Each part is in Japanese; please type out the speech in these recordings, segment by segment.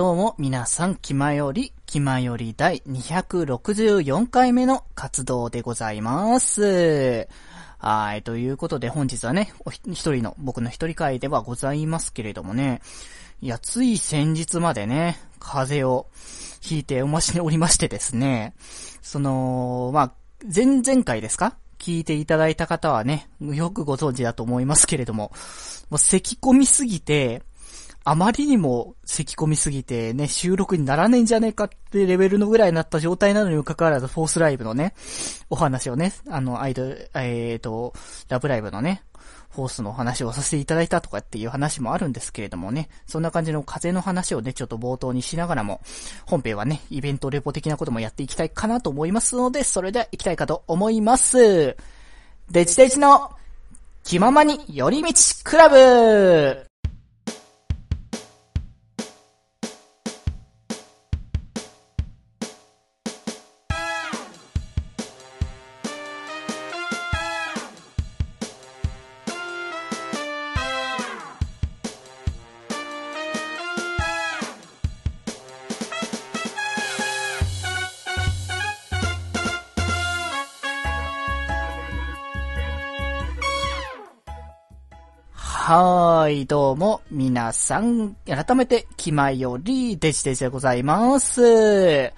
どうも皆さん、気まより、気まより第264回目の活動でございます。はい、ということで本日はね、お一人の、僕の一人会ではございますけれどもね、いや、つい先日までね、風邪をひいておましにおりましてですね、その、まあ、前々回ですか？聞いていただいた方はね、よくご存知だと思いますけれども、もう咳込みすぎて、あまりにも咳込みすぎてね、収録にならないんじゃねえかってレベルのぐらいになった状態なのにもかかわらず、フォースライブのね、お話をね、あの、アイドル、えーと、ラブライブのね、フォースのお話をさせていただいたとかっていう話もあるんですけれどもね、そんな感じの風の話をね、ちょっと冒頭にしながらも、本編はね、イベントレポ的なこともやっていきたいかなと思いますので、それでは行きたいかと思います。デジデジの気ままに寄り道クラブい、どうも、皆さん、改めて、気まより、デジデジでございます。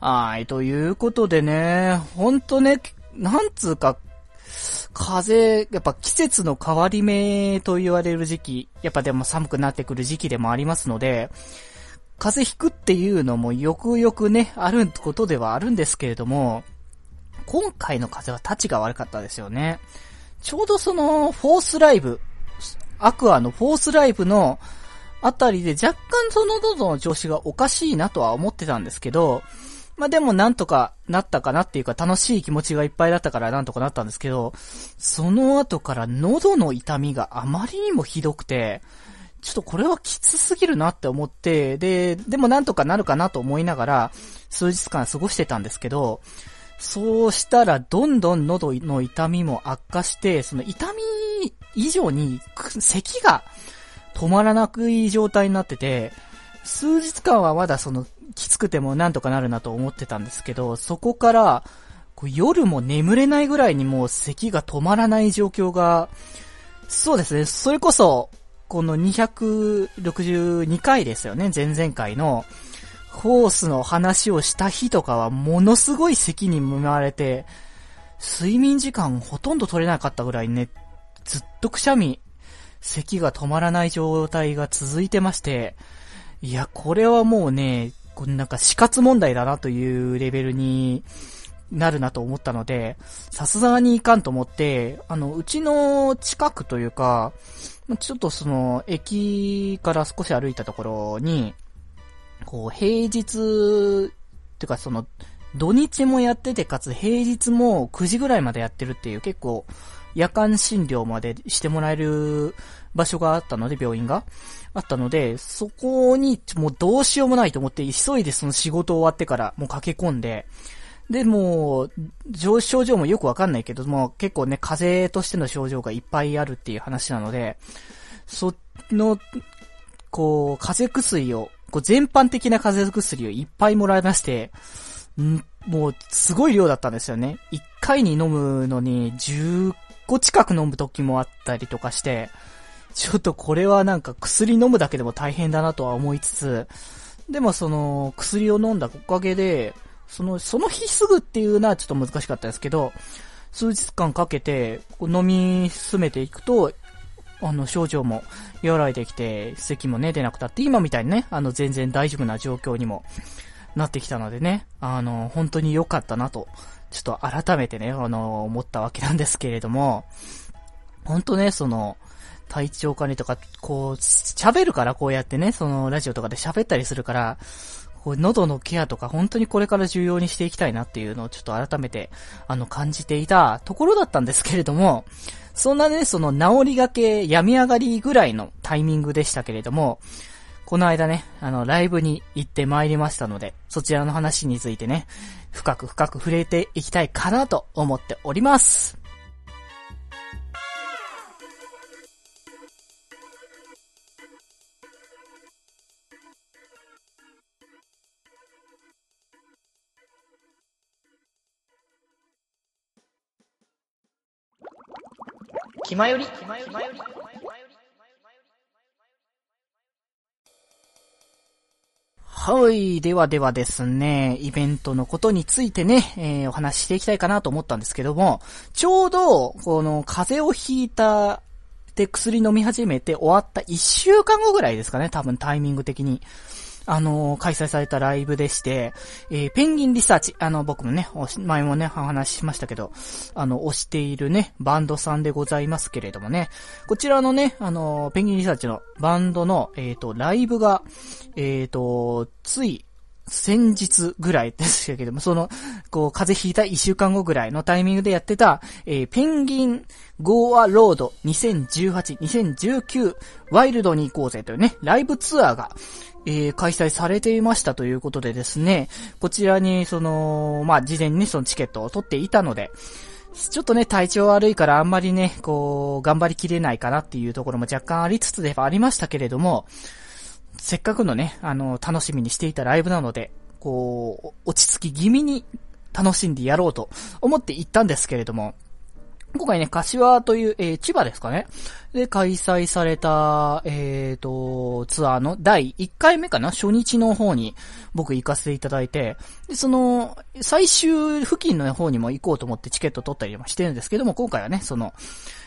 はい、ということでね、ほんとね、なんつうか、風、やっぱ季節の変わり目と言われる時期、やっぱでも寒くなってくる時期でもありますので、風邪ひくっていうのもよくよくね、あることではあるんですけれども、今回の風は立ちが悪かったですよね。ちょうどその、フォースライブ、アクアのフォースライブのあたりで若干その喉の調子がおかしいなとは思ってたんですけど、まあでもなんとかなったかなっていうか楽しい気持ちがいっぱいだったからなんとかなったんですけど、その後から喉の痛みがあまりにもひどくて、ちょっとこれはきつすぎるなって思って、で、でもなんとかなるかなと思いながら数日間過ごしてたんですけど、そうしたらどんどん喉の痛みも悪化して、その痛み以上に咳が止まらなくいい状態になってて、数日間はまだそのきつくてもなんとかなるなと思ってたんですけど、そこから夜も眠れないぐらいにもう咳が止まらない状況が、そうですね、それこそ、この262回ですよね、前々回の、ホースの話をした日とかはものすごい咳に見舞われて、睡眠時間ほとんど取れなかったぐらいね、ずっとくしゃみ、咳が止まらない状態が続いてまして、いや、これはもうね、こなんか死活問題だなというレベルになるなと思ったので、さすがにいかんと思って、あの、うちの近くというか、ちょっとその、駅から少し歩いたところに、こう、平日、っていうかその、土日もやってて、かつ平日も9時ぐらいまでやってるっていう結構、夜間診療までしてもらえる場所があったので、病院が。あったので、そこにもうどうしようもないと思って、急いでその仕事終わってからもう駆け込んで、で、もう、症状もよくわかんないけども、結構ね、風邪としての症状がいっぱいあるっていう話なので、その、こう、風邪薬を、こう全般的な風邪薬をいっぱいもらいまして、んもう、すごい量だったんですよね。1回に飲むのに、10個近く飲む時もあったりとかして、ちょっとこれはなんか薬飲むだけでも大変だなとは思いつつ、でもその、薬を飲んだおかげで、その、その日すぐっていうのはちょっと難しかったですけど、数日間かけて、飲み進めていくと、あの、症状も和らいできて、咳もね、出なくたって、今みたいにね、あの、全然大丈夫な状況にもなってきたのでね、あの、本当に良かったなと、ちょっと改めてね、あの、思ったわけなんですけれども、本当ね、その、体調管理とか、こう、喋るからこうやってね、その、ラジオとかで喋ったりするから、こう喉のケアとか本当にこれから重要にしていきたいなっていうのをちょっと改めて、あの、感じていたところだったんですけれども、そんなね、その治りがけ、病み上がりぐらいのタイミングでしたけれども、この間ね、あの、ライブに行って参りましたので、そちらの話についてね、深く深く触れていきたいかなと思っております。気まより、気まより。はい。ではではですね、イベントのことについてね、えー、お話ししていきたいかなと思ったんですけども、ちょうど、この、風邪をひいた、で薬飲み始めて終わった1週間後ぐらいですかね、多分タイミング的に。あの、開催されたライブでして、えー、ペンギンリサーチ、あの、僕もね、前もね、お話ししましたけど、あの、推しているね、バンドさんでございますけれどもね、こちらのね、あの、ペンギンリサーチのバンドの、えっ、と、ライブが、えっ、と、つい、先日ぐらいですけども、その、こう、風邪ひいた一週間後ぐらいのタイミングでやってた、えー、ペンギンゴーアロード2018、2019ワイルドに行こうぜというね、ライブツアーが、えー、開催されていましたということでですね、こちらに、その、まあ、事前にそのチケットを取っていたので、ちょっとね、体調悪いからあんまりね、こう、頑張りきれないかなっていうところも若干ありつつではありましたけれども、せっかくのね、あの、楽しみにしていたライブなので、こう、落ち着き気味に楽しんでやろうと思って行ったんですけれども、今回ね、柏という、えー、千葉ですかね。で、開催された、え、ー、と、ツアーの第1回目かな？初日の方に僕行かせていただいて、で、その、最終付近の方にも行こうと思ってチケット取ったりもしてるんですけども、今回はね、その、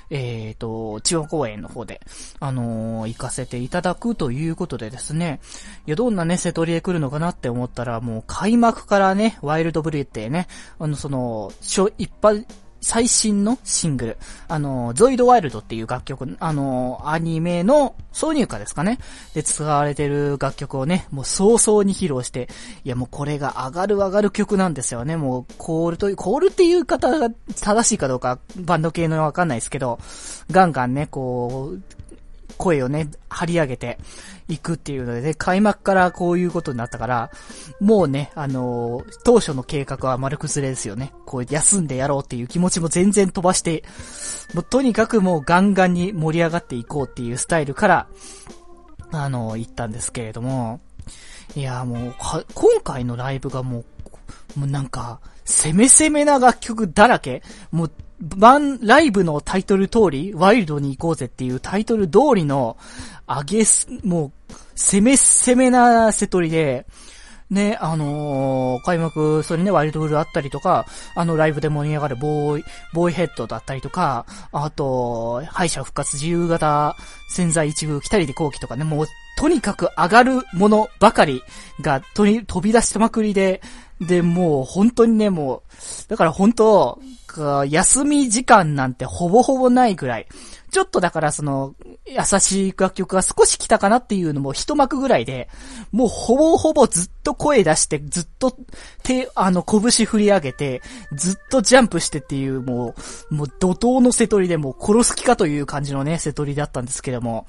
え、ー、と、千葉公園の方で、あのー、行かせていただくということでですね、いや、どんなね、瀬戸りへ来るのかなって思ったら、もう開幕からね、ワイルドブリューってね、あの、その、一般、最新のシングル、あの、ゾイドワイルドっていう楽曲、あの、アニメの挿入歌ですかね。で使われてる楽曲をね、もう早々に披露して、いやもうこれが上がる上がる曲なんですよね。もうコールという、コールっていう方が正しいかどうか、バンド系のわかんないですけど、ガンガンね、こう、声をね、張り上げていくっていうので、ね、開幕からこういうことになったから、もうね、あのー、当初の計画は丸崩れですよね。こう休んでやろうっていう気持ちも全然飛ばして、もうとにかくもうガンガンに盛り上がっていこうっていうスタイルから、あのー、行ったんですけれども、いや、もう、今回のライブがもう、もうなんか、攻め攻めな楽曲だらけもう、バン、ライブのタイトル通り、ワイルドに行こうぜっていうタイトル通りの、上げす、もう、攻め攻めな瀬取りで、ね、あのー、開幕、それね、ワイルドフルあったりとか、あの、ライブで盛り上がるボーイ、ボーイヘッドだったりとか、あと、敗者復活自由型潜在一部来たりで後期とかね、もう、とにかく上がるものばかりが、とに、飛び出しまくりで、で、もう、本当にね、もう、だから本当、休み時間なんてほぼほぼないぐらい。ちょっとだからその、優しい楽曲が少し来たかなっていうのも一幕ぐらいで、もうほぼほぼずっと声出して、ずっと手、あの、拳振り上げて、ずっとジャンプしてっていう、もう、もう怒涛の瀬取りでもう殺す気かという感じのね、瀬取りだったんですけども。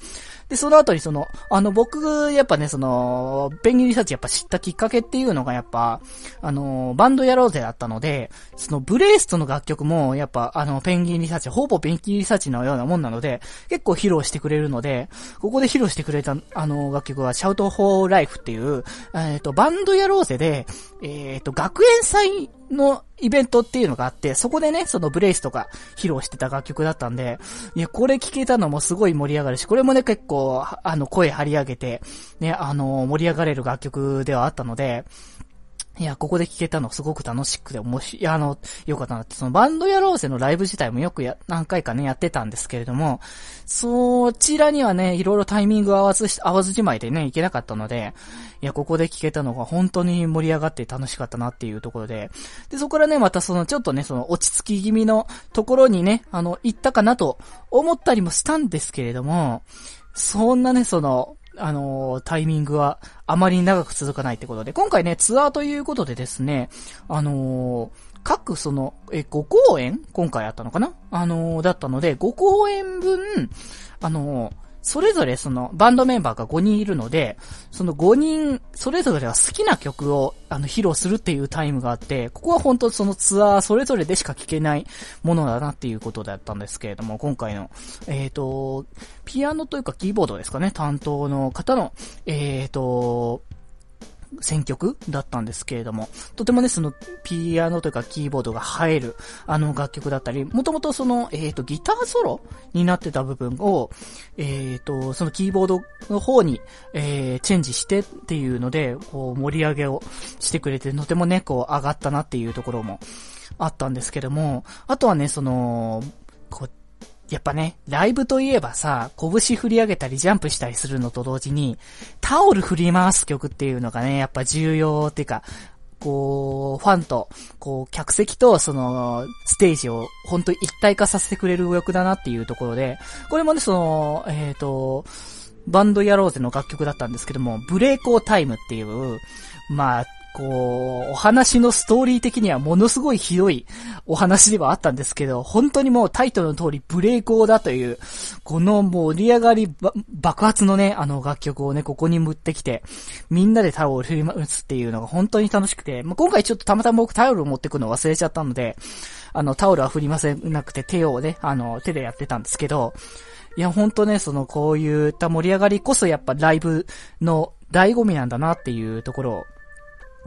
で、その後にその、あの、僕、やっぱね、その、 PENGUIN RESEARCH やっぱ知ったきっかけっていうのがやっぱ、あの、バンドやろうぜだったので、その BLAST の楽曲も、やっぱ、あの、 PENGUIN RESEARCH、ほぼ PENGUIN RESEARCH のようなもんなので、結構披露してくれるので、ここで披露してくれた、あの、楽曲は、 Shout for Life っていう、えっ、ー、と、バンンドやろうぜで、えっ、ー、と、学園祭のイベントっていうのがあって、そこでね、そのブレイスとか披露してた楽曲だったんで、いや、これ聴けたのもすごい盛り上がるし、これもね、結構、あの、声張り上げて、ね、あの、盛り上がれる楽曲ではあったので、いや、ここで聴けたのすごく楽しくて面白い、あの、よかったな。って、そのバンドやろうぜのライブ自体もよくや、何回かね、やってたんですけれども、そちらにはね、いろいろタイミング合わず、合わずじまいでね、行けなかったので、いや、ここで聴けたのが本当に盛り上がって楽しかったなっていうところで、で、そこからね、またその、ちょっとね、その、落ち着き気味のところにね、あの、行ったかなと思ったりもしたんですけれども、そんなね、その、あのー、タイミングはあまり長く続かないってことで、今回ね、ツアーということでですね、あのー、各その、え、5公演今回あったのかな？あのー、だったので、5公演分、あのそれぞれそのバンドメンバーが5人いるので、その5人、それぞれが好きな曲をあの披露するっていうタイムがあって、ここは本当そのツアーそれぞれでしか聴けないものだなっていうことだったんですけれども、今回の、えっ、ー、と、ピアノというかキーボードですかね、担当の方の、えっ、ー、と、選曲だったんですけれども、とてもね、その、ピアノというかキーボードが映える、あの楽曲だったり、もともとその、えっ、ー、と、ギターソロになってた部分を、えっ、ー、と、そのキーボードの方に、えー、チェンジしてっていうので、こう、盛り上げをしてくれて、とてもね、こう、上がったなっていうところもあったんですけども、あとはね、その、こう、やっぱね、ライブといえばさ、拳振り上げたりジャンプしたりするのと同時に、タオル振り回す曲っていうのがね、やっぱ重要っていうか、こう、ファンと、こう、客席と、その、ステージを、本当一体化させてくれる曲だなっていうところで、これもね、その、えっ、ー、と、バンドやろうぜの楽曲だったんですけども、ブレイコータイムっていう、まあ、こう、お話のストーリー的にはものすごいひどいお話ではあったんですけど、本当にもうタイトルの通りブレイクーだという、この盛り上がり爆発のね、あの楽曲をね、ここに持ってきて、みんなでタオルを振り回すっていうのが本当に楽しくて、まあ、今回ちょっとたまたま僕タオルを持ってくの忘れちゃったので、あの、タオルは振りませなくて手をね、あの、手でやってたんですけど、いや、ほんとね、その、こういった盛り上がりこそやっぱライブの醍醐味なんだなっていうところを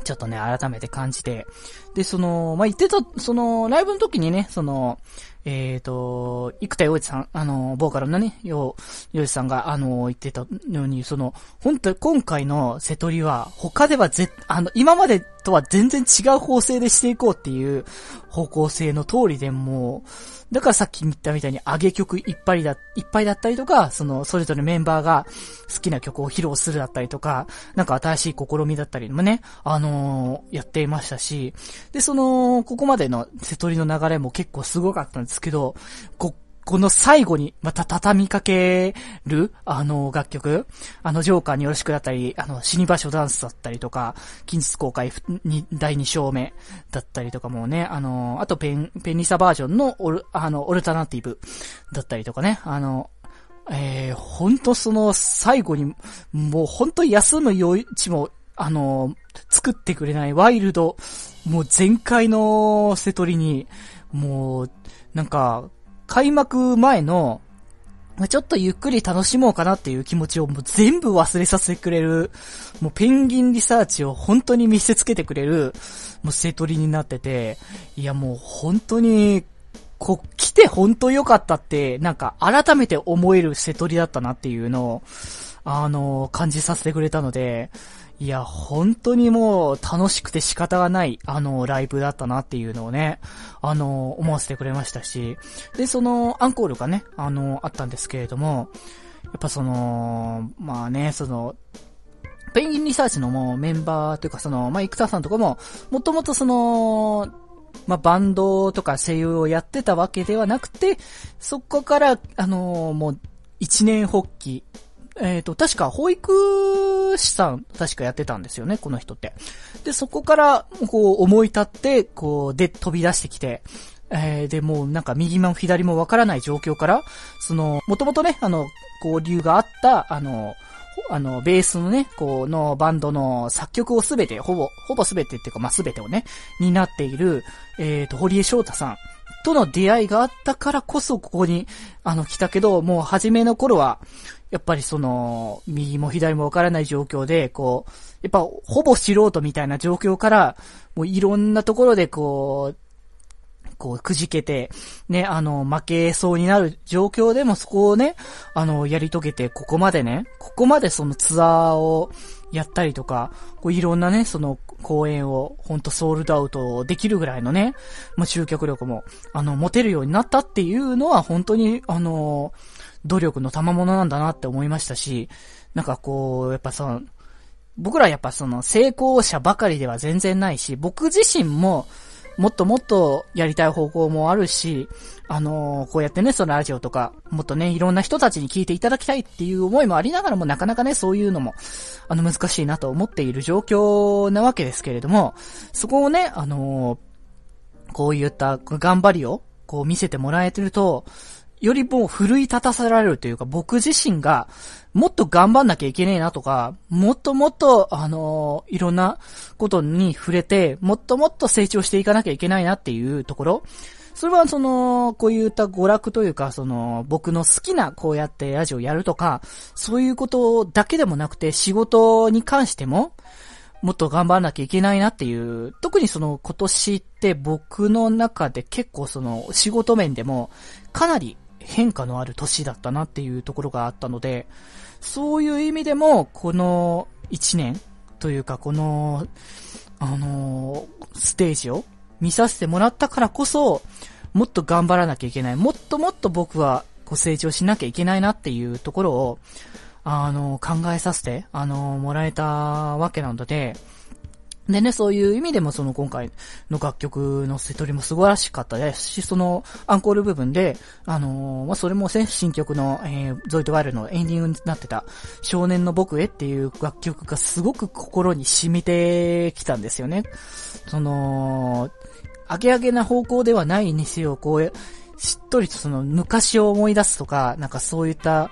ちょっとね、改めて感じて。で、その、まあ、言ってた、その、ライブの時にね、その、えっ、ー、と、生田洋一さん、あの、ボーカルのね、洋一さんが、あの、言ってたように、その、本当今回の瀬戸りは、他ではぜ、あの、今までとは全然違う構成でしていこうっていう方向性の通りでもう、だからさっき言ったみたいに上げ曲いっぱいだ、いっぱいだったりとか、その、それぞれメンバーが好きな曲を披露するだったりとか、なんか新しい試みだったりもね、あのー、やっていましたし、で、その、ここまでの瀬戸りの流れも結構すごかったんですけど、ここの最後にまた畳みかける、あの、楽曲あの、ジョーカーによろしくだったり、あの、死に場所ダンスだったりとか、近日公開に第2章目だったりとかもね、あの、あとペン、ペンニサバージョンのオル、あの、オルタナティブだったりとかね、あの、えー、ほんとその最後に、もうほんと休む余地も、あの、作ってくれないワイルド、もう全開の瀬取りに、もう、なんか、開幕前の、ちょっとゆっくり楽しもうかなっていう気持ちをもう全部忘れさせてくれる、もうペンギンリサーチを本当に見せつけてくれる、もうセトリになってて、いやもう本当に、こ、来て本当良かったって、なんか改めて思えるセトリだったなっていうのを、あの、感じさせてくれたので、いや、本当にもう楽しくて仕方がない、あの、ライブだったなっていうのをね、あの、思わせてくれましたし、で、その、アンコールがね、あの、あったんですけれども、やっぱその、まあね、その、ペンギンリサーチのもうメンバーというかその、まあ、生田さんとかも、もともとその、まあ、バンドとか声優をやってたわけではなくて、そこから、あのもう、一年発起えっ、ー、と、確か保育士さん、確かやってたんですよね、この人って。で、そこから、こう、思い立って、こう、で、飛び出してきて、えー、で、もうなんか右も左もわからない状況から、その、もともとね、あの、交流があった、あの、あの、ベースのね、こう、のバンドの作曲をすべて、ほぼ、ほぼすべてっていうか、まあ、すべてをね、になっている、えっ、ー、と、堀江翔太さんとの出会いがあったからこそここに、あの、来たけど、もう初めの頃は、やっぱりその、右も左もわからない状況で、こう、やっぱほぼ素人みたいな状況から、もういろんなところでこう、こう、くじけて、ね、あの、負けそうになる状況でもそこをね、あの、やり遂げて、ここまでね、ここまでそのツアーをやったりとか、こういろんなね、その公演をほんとソールドアウトできるぐらいのね、もう集客力も、あの、持てるようになったっていうのは本当に、あの、努力の賜物なんだなって思いましたし、なんかこう、やっぱその、僕らやっぱその成功者ばかりでは全然ないし、僕自身も、もっともっとやりたい方向もあるし、あのー、こうやってね、そのラジオとか、もっとね、いろんな人たちに聞いていただきたいっていう思いもありながらも、なかなかね、そういうのも、あの、難しいなと思っている状況なわけですけれども、そこをね、あのー、こういった頑張りを、こう見せてもらえてると、よりもう奮い立たせられるというか、僕自身がもっと頑張んなきゃいけねえなとか、もっともっと、あのー、いろんなことに触れて、もっともっと成長していかなきゃいけないなっていうところ。それはその、こういった娯楽というか、その、僕の好きなこうやってラジオやるとか、そういうことだけでもなくて、仕事に関しても、もっと頑張らなきゃいけないなっていう、特にその今年って僕の中で結構その仕事面でもかなり変化のある年だったなっていうところがあったので、そういう意味でも、この1年というかこの、あのー、ステージを見させてもらったからこそ、もっと頑張らなきゃいけない。もっともっと僕はこう成長しなきゃいけないなっていうところを、あの、考えさせて、あの、もらえたわけなので、でね、そういう意味でもその今回の楽曲の瀬取りも素晴らしかったですし、そのアンコール部分で、あのー、まあ、それもね、新曲の、えー、ゾイトワイルのエンディングになってた少年の僕へっていう楽曲がすごく心に染みてきたんですよね。その、アゲアゲな方向ではないにせよ、こう、しっとりとその昔を思い出すとか、なんかそういった、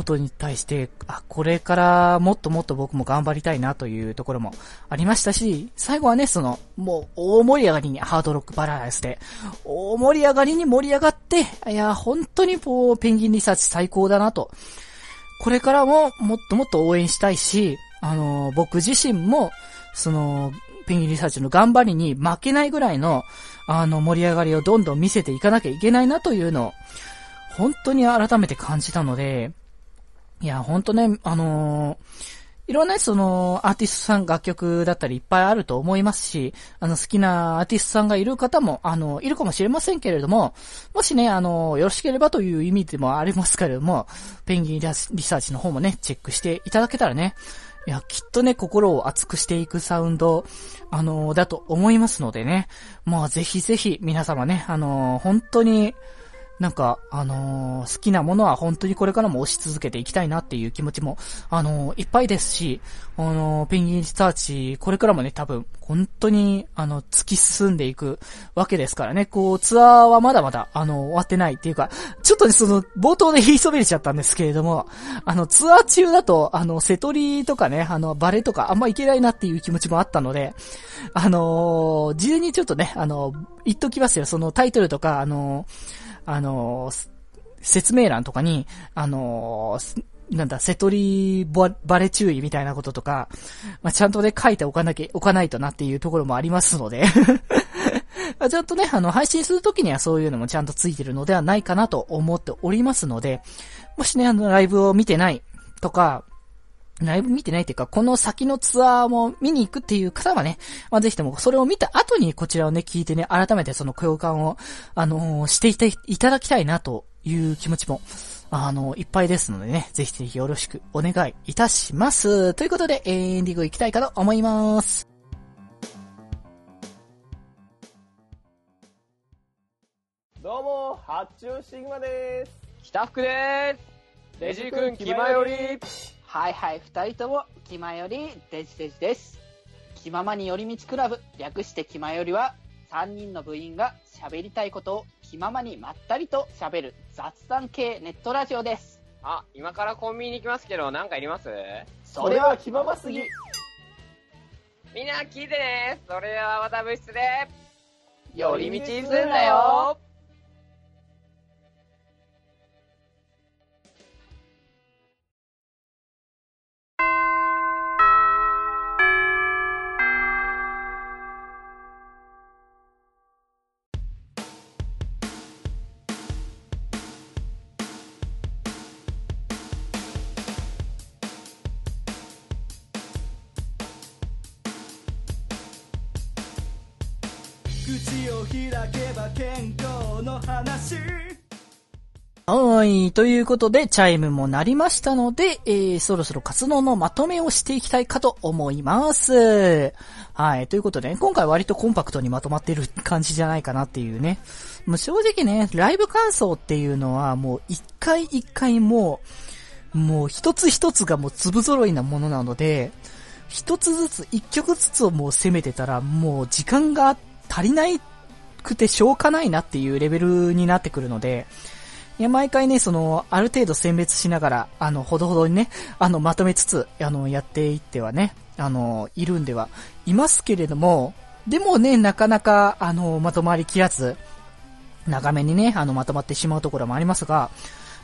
ことに対して、あ、これからもっともっと僕も頑張りたいなというところもありましたし、最後はね、その、もう大盛り上がりにハードロックバランスで、大盛り上がりに盛り上がって、いや、本当にこう、ペンギンリサーチ最高だなと。これからももっともっと応援したいし、あの、僕自身も、その、ペンギンリサーチの頑張りに負けないぐらいの、あの、盛り上がりをどんどん見せていかなきゃいけないなというのを、本当に改めて感じたので、いや、ほんとね、あのー、いろんなその、アーティストさん楽曲だったりいっぱいあると思いますし、あの、好きなアーティストさんがいる方も、あの、いるかもしれませんけれども、もしね、あの、よろしければという意味でもありますけれども、ペンギンリサーチの方もね、チェックしていただけたらね、いや、きっとね、心を熱くしていくサウンド、あのだと思いますのでね、まあ、ぜひぜひ、皆様ね、あの本当に、なんか、あのー、好きなものは本当にこれからも推し続けていきたいなっていう気持ちも、あのー、いっぱいですし、あのー、ペンギンリサーチ、これからもね、多分、本当に、あの、突き進んでいくわけですからね、こう、ツアーはまだまだ、あの、終わってないっていうか、ちょっとね、その、冒頭で言いそびれちゃったんですけれども、あの、ツアー中だと、あの、瀬取りとかね、あの、バレとかあんまいけないなっていう気持ちもあったので、あのー、事前にちょっとね、あの、言っときますよ、そのタイトルとか、あのーあの説明欄とかに、あのなんだ、瀬取りバレ注意みたいなこととか、まあ、ちゃんとね、書いておかなきゃ、おかないとなっていうところもありますので。ちゃんとね、あの、配信するときにはそういうのもちゃんとついてるのではないかなと思っておりますので、もしね、あの、ライブを見てないとか、ライブ見てないっていうか、この先のツアーも見に行くっていう方はね、まあ、ぜひともそれを見た後にこちらをね、聞いてね、改めてその共感を、あのー、していていただきたいなという気持ちも、あのー、いっぱいですのでね、ぜひぜひよろしくお願いいたします。ということで、エンディング行きたいかと思います。どうも、発注シグマでーす。北福でーす。デジ君、気まより。はいはい、二人とも、気まより、デジデジです。気ままに寄り道クラブ、略して気まよりは、3人の部員が喋りたいことを気ままにまったりと喋る雑談系ネットラジオです。あ、今からコンビニに行きますけど、なんかいります？それは気まますぎ。みんな聞いてね。それではまた部室で、寄り道すんだよ。口を開けば健康の話はい。ということで、チャイムも鳴りましたので、えー、そろそろ活動のまとめをしていきたいかと思います。はい。ということで、ね、今回割とコンパクトにまとまってる感じじゃないかなっていうね。もう正直ね、ライブ感想っていうのはもう一回一回もう、もう一つ一つがもう粒揃いなものなので、一つずつ、一曲ずつをもう攻めてたら、もう時間があって足りないくてしょうがないなっていうレベルになってくるので、いや、毎回ね、その、ある程度選別しながら、あの、ほどほどにね、あの、まとめつつ、あの、やっていってはね、あの、いるんではいますけれども、でもね、なかなか、あの、まとまりきらず、長めにね、あの、まとまってしまうところもありますが、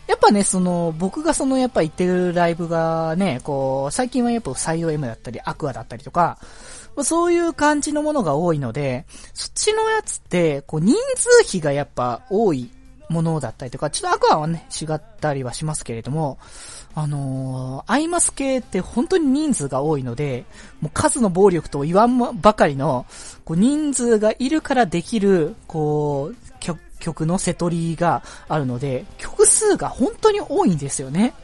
やっぱね、その、僕がその、やっぱ行ってるライブがね、こう、最近はやっぱサイド M だったり、アクアだったりとか、そういう感じのものが多いので、そっちのやつって、こう、人数比がやっぱ多いものだったりとか、ちょっとアクアはね、違ったりはしますけれども、あのー、アイマス系って本当に人数が多いので、もう数の暴力と言わんばかりの、こう人数がいるからできる、こう、曲、曲の瀬取りがあるので、曲数が本当に多いんですよね。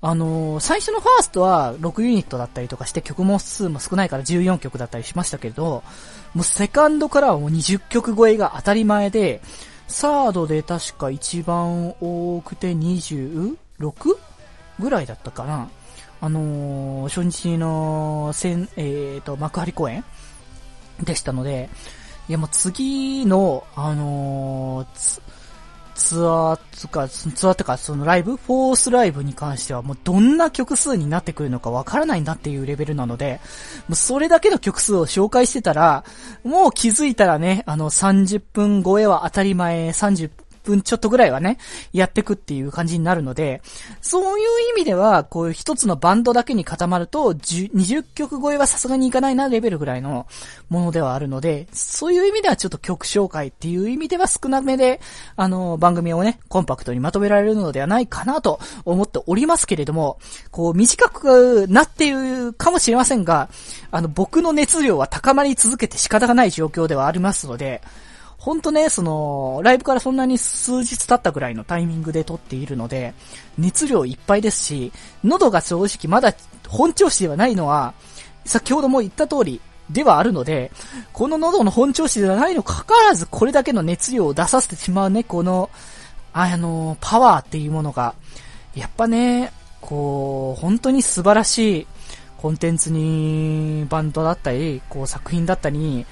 あのー、最初のファーストは6ユニットだったりとかして曲も数も少ないから14曲だったりしましたけれど、もうセカンドからはもう20曲超えが当たり前で、サードで確か一番多くて 26? ぐらいだったかな。あのー、初日の、せん、えっ、ー、と、幕張公演でしたので、いやもう次の、あのー、ツアーつか、ツアーとか、そのライブ？フォースライブに関してはもうどんな曲数になってくるのかわからないなっていうレベルなので、もうそれだけの曲数を紹介してたら、もう気づいたらね、あの30分超えは当たり前、30分ちょっとぐらいはね、やってくっていう感じになるので、そういう意味では、こういう一つのバンドだけに固まると、20曲超えはさすがにいかないなレベルぐらいのものではあるので、そういう意味ではちょっと曲紹介っていう意味では少なめで、あの、番組をね、コンパクトにまとめられるのではないかなと思っておりますけれども、こう、短くなっているかもしれませんが、あの、僕の熱量は高まり続けて仕方がない状況ではありますので、ほんとね、その、ライブからそんなに数日経ったぐらいのタイミングで撮っているので、熱量いっぱいですし、喉が正直まだ本調子ではないのは、先ほども言った通りではあるので、この喉の本調子ではないのかかわらずこれだけの熱量を出させてしまうね、この、あの、パワーっていうものが、やっぱね、こう、本当に素晴らしいコンテンツに、バンドだったり、こう作品だったり、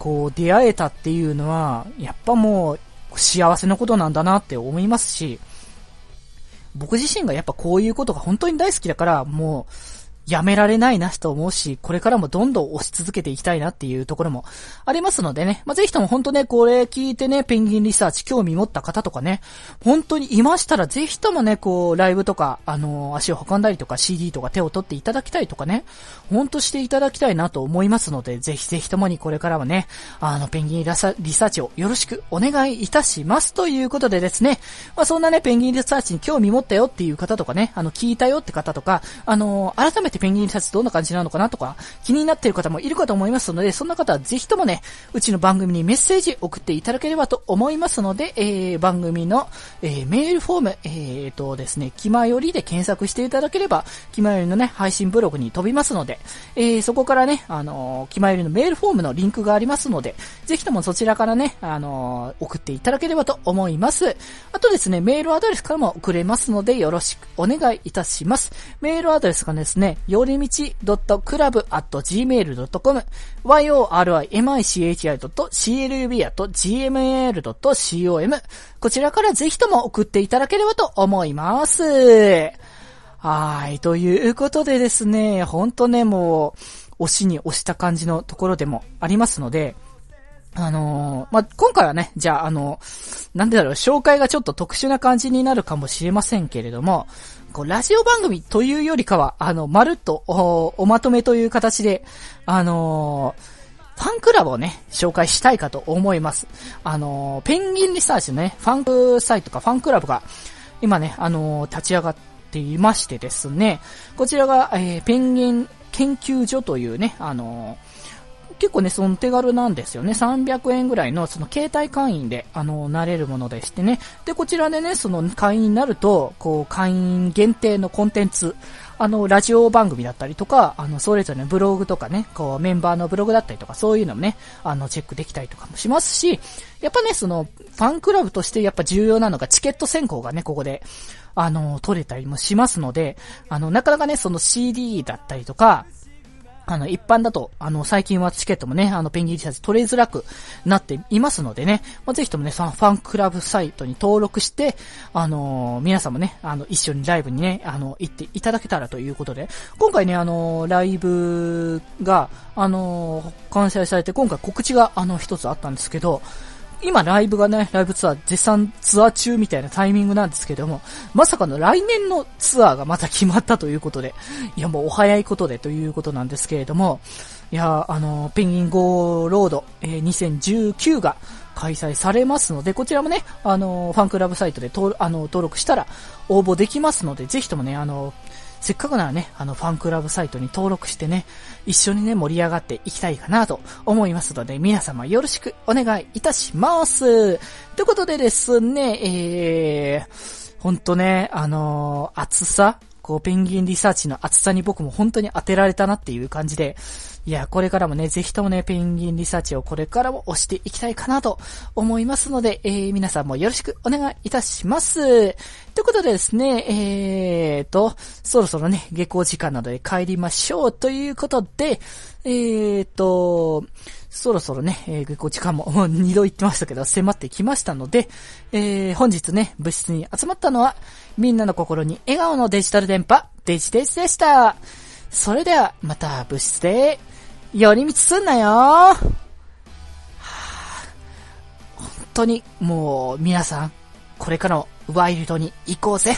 こう出会えたっていうのは、やっぱもう幸せなことなんだなって思いますし、僕自身がやっぱこういうことが本当に大好きだから、もう、やめられないなと思うし、これからもどんどん押し続けていきたいなっていうところもありますのでね。まあ、ぜひとも本当ね、これ聞いてね、ペンギンリサーチ興味持った方とかね、本当にいましたらぜひともね、こう、ライブとか、あのー、足を運んだりとか CD とか手を取っていただきたいとかね、ほんとしていただきたいなと思いますので、ぜひぜひともにこれからはね、あの、ペンギンリサーチをよろしくお願いいたしますということでですね、まあ、そんなね、ペンギンリサーチに興味持ったよっていう方とかね、あの、聞いたよって方とか、あのー、改めてペンギンリサーチどんな感じなのかなとか、気になっている方もいるかと思いますので、そんな方はぜひともね、うちの番組にメッセージ送っていただければと思いますので、えー、番組の、えー、メールフォーム、えーとですね、気まよりで検索していただければ、気まよりのね、配信ブログに飛びますので、えー、そこからね、あのー、気まよりのメールフォームのリンクがありますので、ぜひともそちらからね、あのー、送っていただければと思います。あとですね、メールアドレスからも送れますので、よろしくお願いいたします。メールアドレスがですね、よりみち .club.gmail.com yorimichi.club.gmail.com こちらからぜひとも送っていただければと思います。はい。ということでですね、ほんとね、もう、押しに押した感じのところでもありますので、あのー、まあ、今回はね、じゃあ、あの、なんでだろう、紹介がちょっと特殊な感じになるかもしれませんけれども、こう、ラジオ番組というよりかは、あの、まるっとお、おまとめという形で、あのー、ファンクラブをね、紹介したいかと思います。あのー、ペンギンリサーチのね、ファンクサイトかファンクラブが、今ね、あのー、立ち上がっていましてですね、こちらが、えー、ペンギン研究所というね、あのー結構ね、その手軽なんですよね。300円ぐらいの、その携帯会員で、あの、なれるものでしてね。で、こちらでね、その会員になると、こう、会員限定のコンテンツ、あの、ラジオ番組だったりとか、あの、それぞれのブログとかね、こう、メンバーのブログだったりとか、そういうのもね、あの、チェックできたりとかもしますし、やっぱね、その、ファンクラブとしてやっぱ重要なのがチケット選考がね、ここで、あの、取れたりもしますので、あの、なかなかね、その CD だったりとか、あの、一般だと、あの、最近はチケットもね、あの、ペンギンリシャツ取りづらくなっていますのでね、まあ、ぜひともね、そのファンクラブサイトに登録して、あのー、皆さんもね、あの、一緒にライブにね、あの、行っていただけたらということで、今回ね、あのー、ライブが、あのー、完成されて、今回告知が、あの、一つあったんですけど、今ライブがね、ライブツアー、絶賛ツアー中みたいなタイミングなんですけども、まさかの来年のツアーがまた決まったということで、いやもうお早いことでということなんですけれども、いや、あの、ペンギンゴーロード、えー、2019が開催されますので、こちらもね、あの、ファンクラブサイトで登あの登録したら応募できますので、ぜひともね、あの、せっかくならね、あの、ファンクラブサイトに登録してね、一緒にね、盛り上がっていきたいかなと思いますので、皆様よろしくお願いいたします。ということでですね、えー、ほんとね、あのー、暑さこう、ペンギンリサーチの暑さに僕も本当に当てられたなっていう感じで、いや、これからもね、ぜひともね、ペンギンリサーチをこれからも押していきたいかなと思いますので、えー、皆さんもよろしくお願いいたします。ということでですね、えーと、そろそろね、下校時間などで帰りましょうということで、えーと、そろそろね、えー、下校時間ももう二度言ってましたけど、迫ってきましたので、えー、本日ね、部室に集まったのは、みんなの心に笑顔のデジタル電波、デジデジでした。それでは、また部室で、寄り道すんなよはぁ、本当に、もう、皆さん、これからのワイルドに行こうぜ。